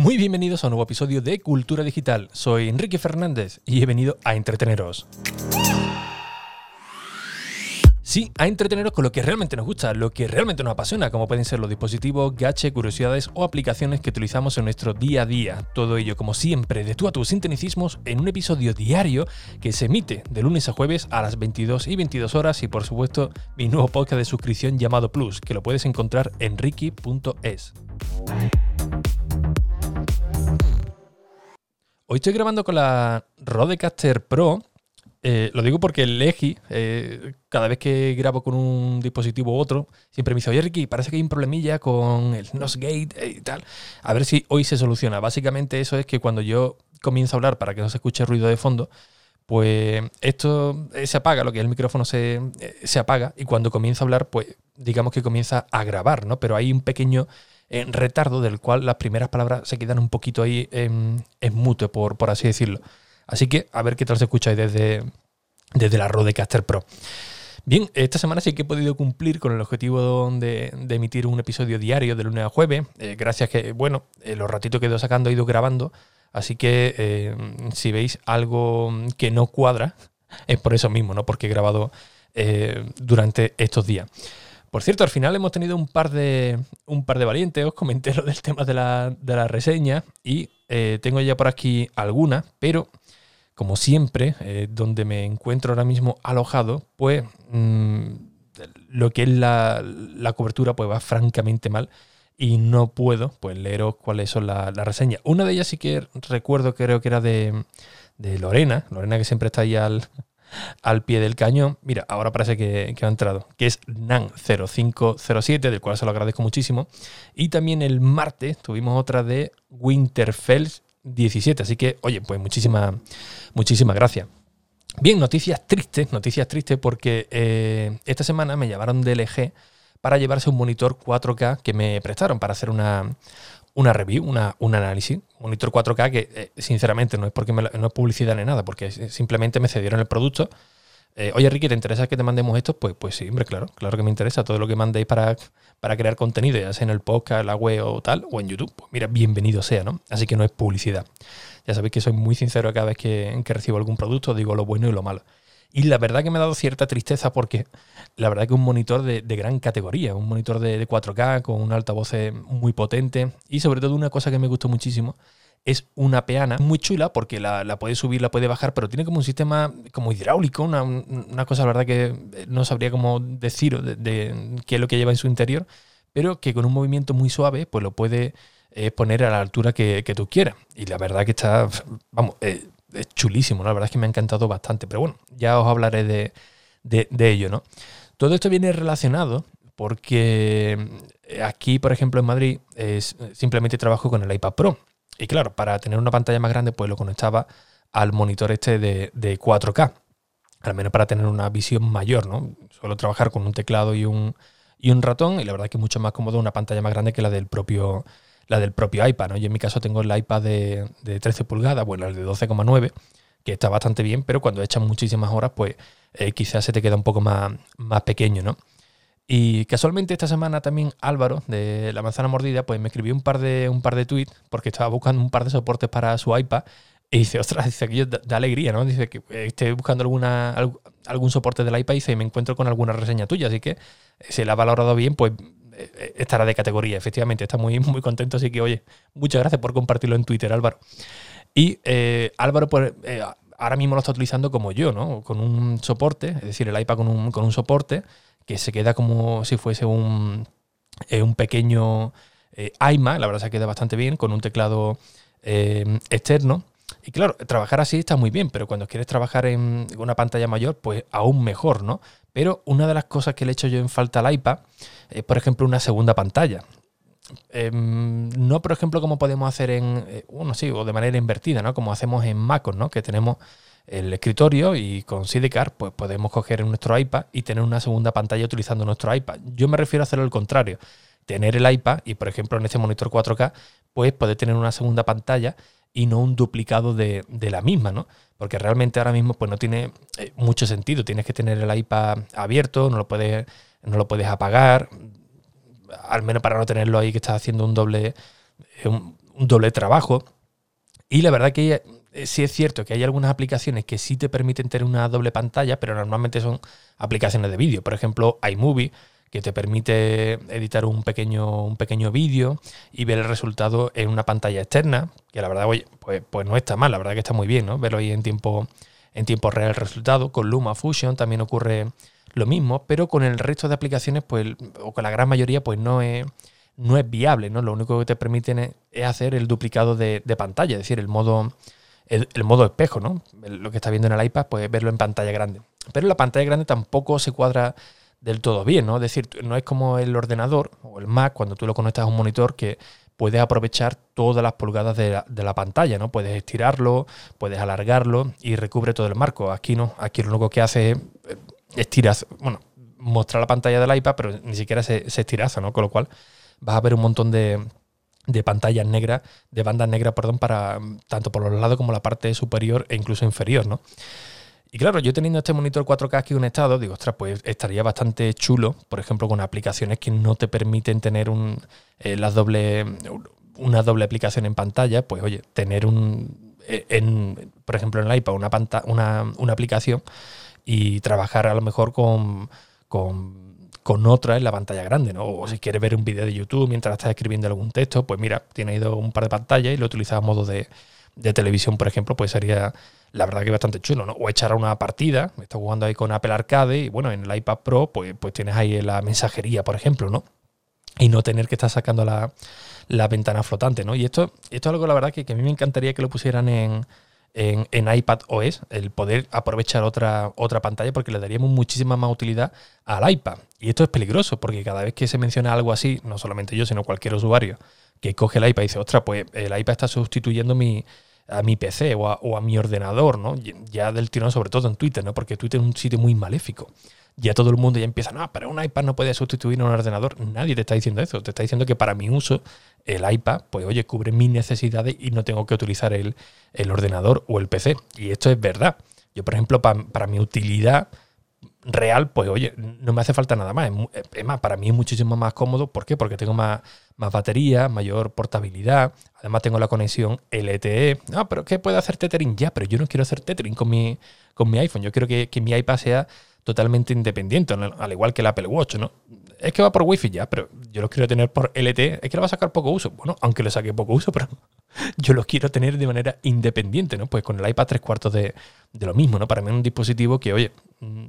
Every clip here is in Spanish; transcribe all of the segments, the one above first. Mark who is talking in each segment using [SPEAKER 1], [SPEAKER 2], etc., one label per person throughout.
[SPEAKER 1] Muy bienvenidos a un nuevo episodio de Cultura Digital. Soy Enrique Fernández y he venido a entreteneros. Sí, a entreteneros con lo que realmente nos gusta, lo que realmente nos apasiona, como pueden ser los dispositivos, gaches, curiosidades o aplicaciones que utilizamos en nuestro día a día. Todo ello, como siempre, de tú a tus sintonicismos en un episodio diario que se emite de lunes a jueves a las 22 y 22 horas y, por supuesto, mi nuevo podcast de suscripción llamado Plus, que lo puedes encontrar en ricky.es. Hoy estoy grabando con la Rodecaster Pro. Eh, lo digo porque el Legi, eh, cada vez que grabo con un dispositivo u otro, siempre me dice, oye Ricky, parece que hay un problemilla con el Nosgate eh, y tal. A ver si hoy se soluciona. Básicamente eso es que cuando yo comienzo a hablar para que no se escuche ruido de fondo, pues esto se apaga, lo que es el micrófono se, se apaga y cuando comienza a hablar, pues digamos que comienza a grabar, ¿no? Pero hay un pequeño en retardo del cual las primeras palabras se quedan un poquito ahí en, mute, por, por, así decirlo. Así que a ver qué tal se escucha ahí desde, desde la Rodecaster Pro. Bien, esta semana sí que he podido cumplir con el objetivo de, emitir un episodio diario de lunes a jueves, eh, gracias que, bueno, eh, los ratitos que he ido sacando he ido grabando, así que eh, si veis algo que no cuadra, es por eso mismo, no porque he grabado durante estos días. Por cierto, al final hemos tenido un par de, un par de valientes. Os comenté lo del tema de la, de reseña y eh, tengo ya por aquí algunas, pero como siempre, eh, donde me encuentro ahora mismo alojado, pues mm, lo que es la, cobertura pues va francamente mal y no puedo pues leeros cuáles son las reseñas. Una de ellas sí que recuerdo, creo que era de, de Lorena, Lorena que siempre está ahí al, al pie del cañón. Mira, ahora parece que, ha entrado, que es NAN0507, del cual se lo agradezco muchísimo. Y también el martes tuvimos otra de Winterfell 17. Así que, oye, pues muchísimas muchísimas gracias. Bien, noticias tristes, noticias tristes porque eh, esta semana me llamaron de LG para llevarse un monitor 4K que me prestaron para hacer una, una review, una, un análisis, monitor 4K que eh, sinceramente no es porque no es publicidad ni nada, porque simplemente me cedieron el producto. Eh, Oye, Ricky, ¿te interesa que te mandemos esto? Pues, pues sí, hombre, claro, claro que me interesa todo lo que mandéis para, para crear contenido, ya sea en el podcast, la web o tal, o en YouTube. Pues mira, bienvenido sea, ¿no? Así que no es publicidad. Ya sabéis que soy muy sincero cada vez que, que recibo algún producto, digo lo bueno y lo malo. Y la verdad que me ha dado cierta tristeza porque la verdad que un monitor de, gran categoría, un monitor de, 4K con un altavoz muy potente y sobre todo una cosa que me gustó muchísimo es una peana muy chula porque la, la puede subir, la puede bajar, pero tiene como un sistema como hidráulico, una, una cosa la verdad que no sabría cómo decir de, qué es lo que lleva en su interior, pero que con un movimiento muy suave pues lo puede eh, poner a la altura que, tú quieras. Y la verdad que está, vamos, eh, es chulísimo. La verdad es que me ha encantado bastante. Pero bueno, ya os hablaré de, ello, ¿no? Todo esto viene relacionado porque eh, aquí, por ejemplo, en Madrid, es, simplemente trabajo con el iPad Pro. Y claro, para tener una pantalla más grande, pues lo conectaba al monitor este de, 4K. Al menos para tener una visión mayor, ¿no? Suelo trabajar con un teclado y un, y un ratón, y la verdad es que es mucho más cómodo una pantalla más grande que la del propio la del propio iPad. ¿no? Yo en mi caso tengo el iPad de, 13 pulgadas, bueno, el de 12,9, que está bastante bien, pero cuando echas muchísimas horas, pues eh, quizás se te queda un poco más, más pequeño, ¿no? Y casualmente esta semana también Álvaro de La Manzana Mordida pues me escribió un par de, un par de tweets porque estaba buscando un par de soportes para su iPad y dice, ostras, dice aquello da, da alegría, ¿no? Dice que eh, esté buscando alguna, algún soporte del iPad y me encuentro con alguna reseña tuya, así que se la ha valorado bien, pues eh, estará de categoría, efectivamente, está muy, muy contento, así que oye, muchas gracias por compartirlo en Twitter, Álvaro. Y eh, Álvaro, pues, eh, ahora mismo lo está utilizando como yo, ¿no? Con un soporte, es decir, el iPad con un, con un soporte que se queda como si fuese un, un pequeño iMac, la verdad se queda bastante bien, con un teclado externo. Y claro, trabajar así está muy bien, pero cuando quieres trabajar en una pantalla mayor, pues aún mejor, ¿no? Pero una de las cosas que le he hecho yo en falta al iPad es, por ejemplo, una segunda pantalla. Em, no, por ejemplo, como podemos hacer en, eh, bueno, sí, o de manera invertida, ¿no? Como hacemos en MacOS, ¿no? Que tenemos el escritorio y con Sidecar, pues podemos coger nuestro iPad y tener una segunda pantalla utilizando nuestro iPad. Yo me refiero a hacerlo al contrario. Tener el iPad y, por ejemplo, en este monitor 4K, pues poder tener una segunda pantalla y no un duplicado de, la misma, ¿no? Porque realmente ahora mismo pues no tiene eh, mucho sentido. Tienes que tener el iPad abierto, no lo puedes, no lo puedes apagar, al menos para no tenerlo ahí que estás haciendo un doble, eh, un doble trabajo. Y la verdad que eh, sí es cierto que hay algunas aplicaciones que sí te permiten tener una doble pantalla, pero normalmente son aplicaciones de vídeo. Por ejemplo, iMovie, que te permite editar un pequeño, un pequeño vídeo y ver el resultado en una pantalla externa, que la verdad, oye, pues, pues no está mal, la verdad que está muy bien, ¿no? Verlo ahí en tiempo, en tiempo real el resultado. Con LumaFusion también ocurre lo mismo, pero con el resto de aplicaciones, pues, o con la gran mayoría, pues no es, no es viable, ¿no? Lo único que te permiten es, hacer el duplicado de, de pantalla, es decir, el modo el, modo espejo, ¿no? Lo que está viendo en el iPad, pues verlo en pantalla grande. Pero la pantalla grande tampoco se cuadra del todo bien, ¿no? Es decir, no es como el ordenador o el Mac cuando tú lo conectas a un monitor que puedes aprovechar todas las pulgadas de la, pantalla, ¿no? Puedes estirarlo, puedes alargarlo y recubre todo el marco. Aquí no, aquí lo único que hace es eh, estirar, bueno, mostrar la pantalla del iPad, pero ni siquiera se, se estiraza, ¿no? Con lo cual vas a ver un montón de, de pantallas negras, de bandas negras, perdón, para tanto por los lados como la parte superior e incluso inferior, ¿no? Y claro, yo teniendo este monitor 4K aquí conectado, digo, ostras, pues estaría bastante chulo, por ejemplo, con aplicaciones que no te permiten tener un, eh, doble, una doble aplicación en pantalla, pues oye, tener un, eh, en, por ejemplo, en el iPad una, una, una aplicación y trabajar a lo mejor con, con con otra en la pantalla grande, ¿no? O si quieres ver un vídeo de YouTube mientras estás escribiendo algún texto, pues mira, tienes ido un par de pantallas y lo utilizas a modo de, televisión, por ejemplo, pues sería la verdad que bastante chulo, ¿no? O echar a una partida, estás jugando ahí con Apple Arcade y bueno, en el iPad Pro pues, pues tienes ahí la mensajería, por ejemplo, ¿no? Y no tener que estar sacando la, ventana flotante, ¿no? Y esto, esto es algo, la verdad, que, que a mí me encantaría que lo pusieran en, en, iPad OS, el poder aprovechar otra, otra pantalla porque le daríamos muchísima más utilidad al iPad. Y esto es peligroso porque cada vez que se menciona algo así, no solamente yo, sino cualquier usuario que coge el iPad y dice, ostras, pues el iPad está sustituyendo mi, a mi PC o a, mi ordenador, ¿no? Ya del tirón, sobre todo en Twitter, ¿no? Porque Twitter es un sitio muy maléfico ya todo el mundo ya empieza, no, pero un iPad no puede sustituir a un ordenador. Nadie te está diciendo eso. Te está diciendo que para mi uso, el iPad, pues oye, cubre mis necesidades y no tengo que utilizar el, ordenador o el PC. Y esto es verdad. Yo, por ejemplo, para mi utilidad real, pues oye, no me hace falta nada más. Es más, para mí es muchísimo más cómodo. ¿Por qué? Porque tengo más, más batería, mayor portabilidad. Además tengo la conexión LTE. No, pero ¿qué puede hacer tethering? Ya, pero yo no quiero hacer tethering con mi, con mi iPhone. Yo quiero que, que mi iPad sea totalmente independiente, al igual que el Apple Watch, ¿no? Es que va por Wi-Fi ya, pero yo los quiero tener por LTE. Es que lo va a sacar poco uso. Bueno, aunque le saque poco uso, pero yo los quiero tener de manera independiente, ¿no? Pues con el iPad tres cuartos de, lo mismo, ¿no? Para mí es un dispositivo que, oye, mm,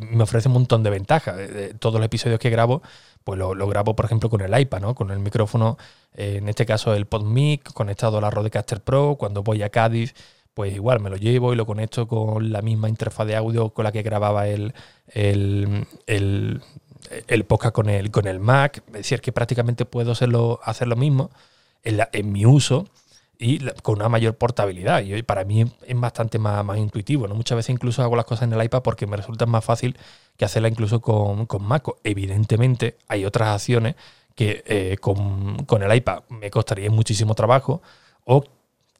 [SPEAKER 1] me ofrece un montón de ventajas. Todos los episodios que grabo, pues lo, grabo, por ejemplo, con el iPad, ¿no? Con el micrófono, eh, en este caso el PodMic, conectado a la Rodecaster Pro. Cuando voy a Cádiz, pues igual me lo llevo y lo conecto con la misma interfaz de audio con la que grababa el, el, el, podcast con el, con el Mac. Es decir, que prácticamente puedo hacerlo, hacer lo mismo en, mi uso y con una mayor portabilidad. Y para mí es bastante más, más, intuitivo. ¿no? Muchas veces incluso hago las cosas en el iPad porque me resulta más fácil que hacerla incluso con, con Mac. Evidentemente hay otras acciones que eh, con, con el iPad me costaría muchísimo trabajo o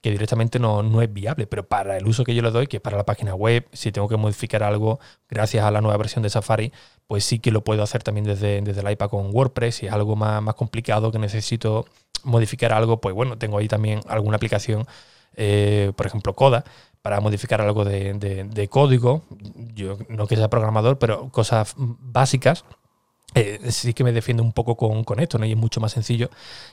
[SPEAKER 1] que directamente no, no, es viable, pero para el uso que yo le doy, que es para la página web, si tengo que modificar algo gracias a la nueva versión de Safari, pues sí que lo puedo hacer también desde, desde el iPad con WordPress. Si es algo más, más complicado que necesito modificar algo, pues bueno, tengo ahí también alguna aplicación, eh, por ejemplo, Coda, para modificar algo de, código. Yo no que sea programador, pero cosas básicas. Eh, sí que me defiendo un poco con, con esto, ¿no? Y es mucho más sencillo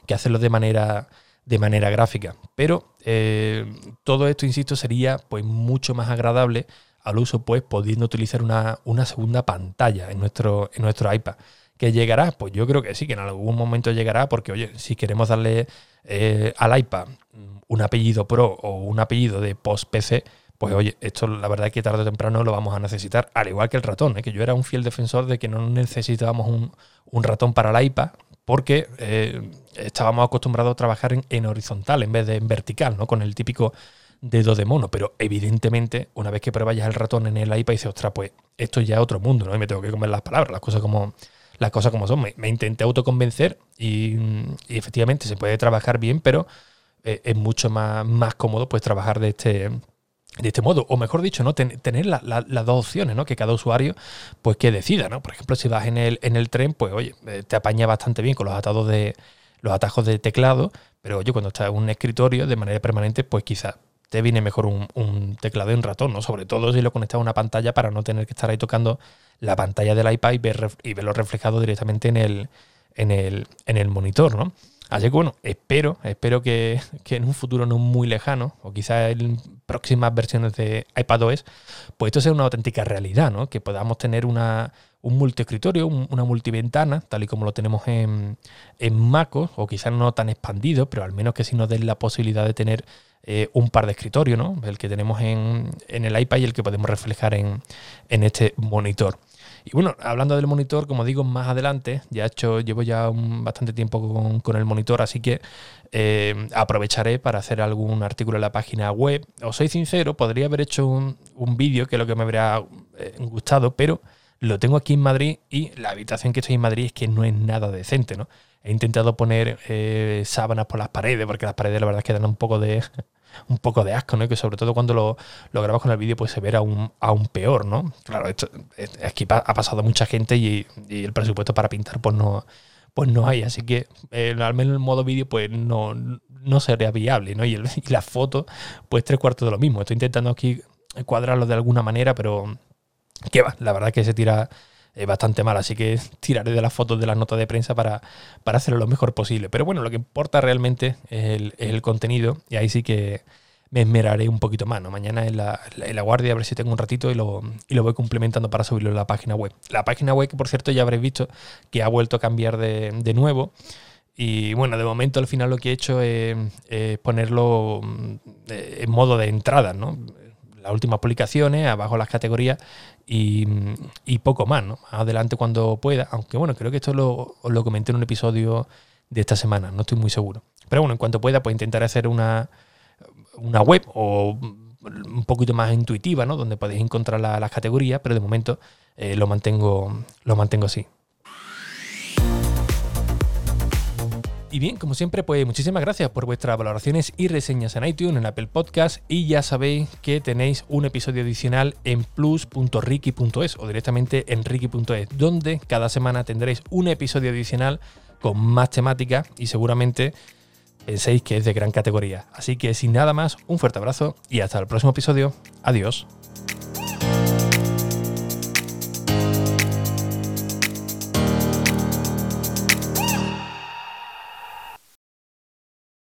[SPEAKER 1] que hacerlo de manera de manera gráfica. Pero eh, todo esto, insisto, sería pues mucho más agradable al uso, pues pudiendo utilizar una, segunda pantalla en nuestro, en nuestro iPad. ¿Que llegará? Pues yo creo que sí, que en algún momento llegará, porque oye, si queremos darle eh, al iPad un apellido Pro o un apellido de post-PC, pues oye, esto la verdad es que tarde o temprano lo vamos a necesitar, al igual que el ratón, ¿eh? que yo era un fiel defensor de que no necesitábamos un, ratón para el iPad, porque eh, estábamos acostumbrados a trabajar en, horizontal en vez de en vertical, ¿no? Con el típico dedo de mono. Pero evidentemente, una vez que pruebas el ratón en el iPad, dices, ostras, pues esto ya es otro mundo, ¿no? Y me tengo que comer las palabras, las cosas como, las cosas como son. Me, intenté autoconvencer y, efectivamente se puede trabajar bien, pero eh, es mucho más, más cómodo pues trabajar de este de este modo, o mejor dicho, ¿no? tener las dos opciones, ¿no? Que cada usuario, pues que decida, ¿no? Por ejemplo, si vas en el, en el tren, pues oye, eh, te apaña bastante bien con los atados de, los atajos de teclado, pero oye, cuando estás en un escritorio de manera permanente, pues quizás te viene mejor un, teclado y un ratón, ¿no? Sobre todo si lo conectas a una pantalla para no tener que estar ahí tocando la pantalla del iPad y, ver, y verlo reflejado directamente en el, en el, en el monitor, ¿no? Así que bueno, espero, espero que, en un futuro no muy lejano, o quizás en próximas versiones de iPadOS, pues esto sea una auténtica realidad, ¿no? Que podamos tener una, un multiescritorio, una multiventana, tal y como lo tenemos en, en MacOS, o quizás no tan expandido, pero al menos que sí nos den la posibilidad de tener eh, un par de escritorios, ¿no? El que tenemos en, en, el iPad y el que podemos reflejar en, en este monitor. Y bueno, hablando del monitor, como digo, más adelante, ya he hecho, llevo ya un, bastante tiempo con, el monitor, así que eh, aprovecharé para hacer algún artículo en la página web. Os soy sincero, podría haber hecho un, vídeo que es lo que me habría eh, gustado, pero lo tengo aquí en Madrid y la habitación que estoy en Madrid es que no es nada decente, ¿no? He intentado poner eh, sábanas por las paredes, porque las paredes la verdad es que dan un poco de, un poco de asco, ¿no? que sobre todo cuando lo, lo grabas con el vídeo pues se ve aún, aún peor, ¿no? Claro, esto, aquí ha pasado mucha gente y, el presupuesto para pintar pues no, pues no hay, así que al menos en modo vídeo pues no, no sería viable, ¿no? Y, el, y la foto pues tres cuartos de lo mismo. Estoy intentando aquí cuadrarlo de alguna manera, pero que va, la verdad es que se tira es bastante mal, así que tiraré de las fotos de las notas de prensa para, para hacerlo lo mejor posible. Pero bueno, lo que importa realmente es el, contenido y ahí sí que me esmeraré un poquito más. Mañana en la, en la, guardia a ver si tengo un ratito y lo, y lo voy complementando para subirlo a la página web. La página web que por cierto ya habréis visto que ha vuelto a cambiar de, de nuevo. Y bueno, de momento al final lo que he hecho es, ponerlo mm, en modo de entrada, ¿no? Las últimas publicaciones, abajo las categorías y, poco más, ¿no? adelante cuando pueda, aunque bueno, creo que esto lo, lo comenté en un episodio de esta semana, no estoy muy seguro. Pero bueno, en cuanto pueda, pues intentaré hacer una, una web o un poquito más intuitiva, ¿no? Donde podéis encontrar las categorías, pero de momento eh, lo, mantengo, lo mantengo así. Y bien, como siempre, pues muchísimas gracias por vuestras valoraciones y reseñas en iTunes, en Apple Podcast y ya sabéis que tenéis un episodio adicional en plus.ricky.es o directamente en ricky.es, donde cada semana tendréis un episodio adicional con más temática y seguramente penséis que es de gran categoría. Así que sin nada más, un fuerte abrazo y hasta el próximo episodio. Adiós.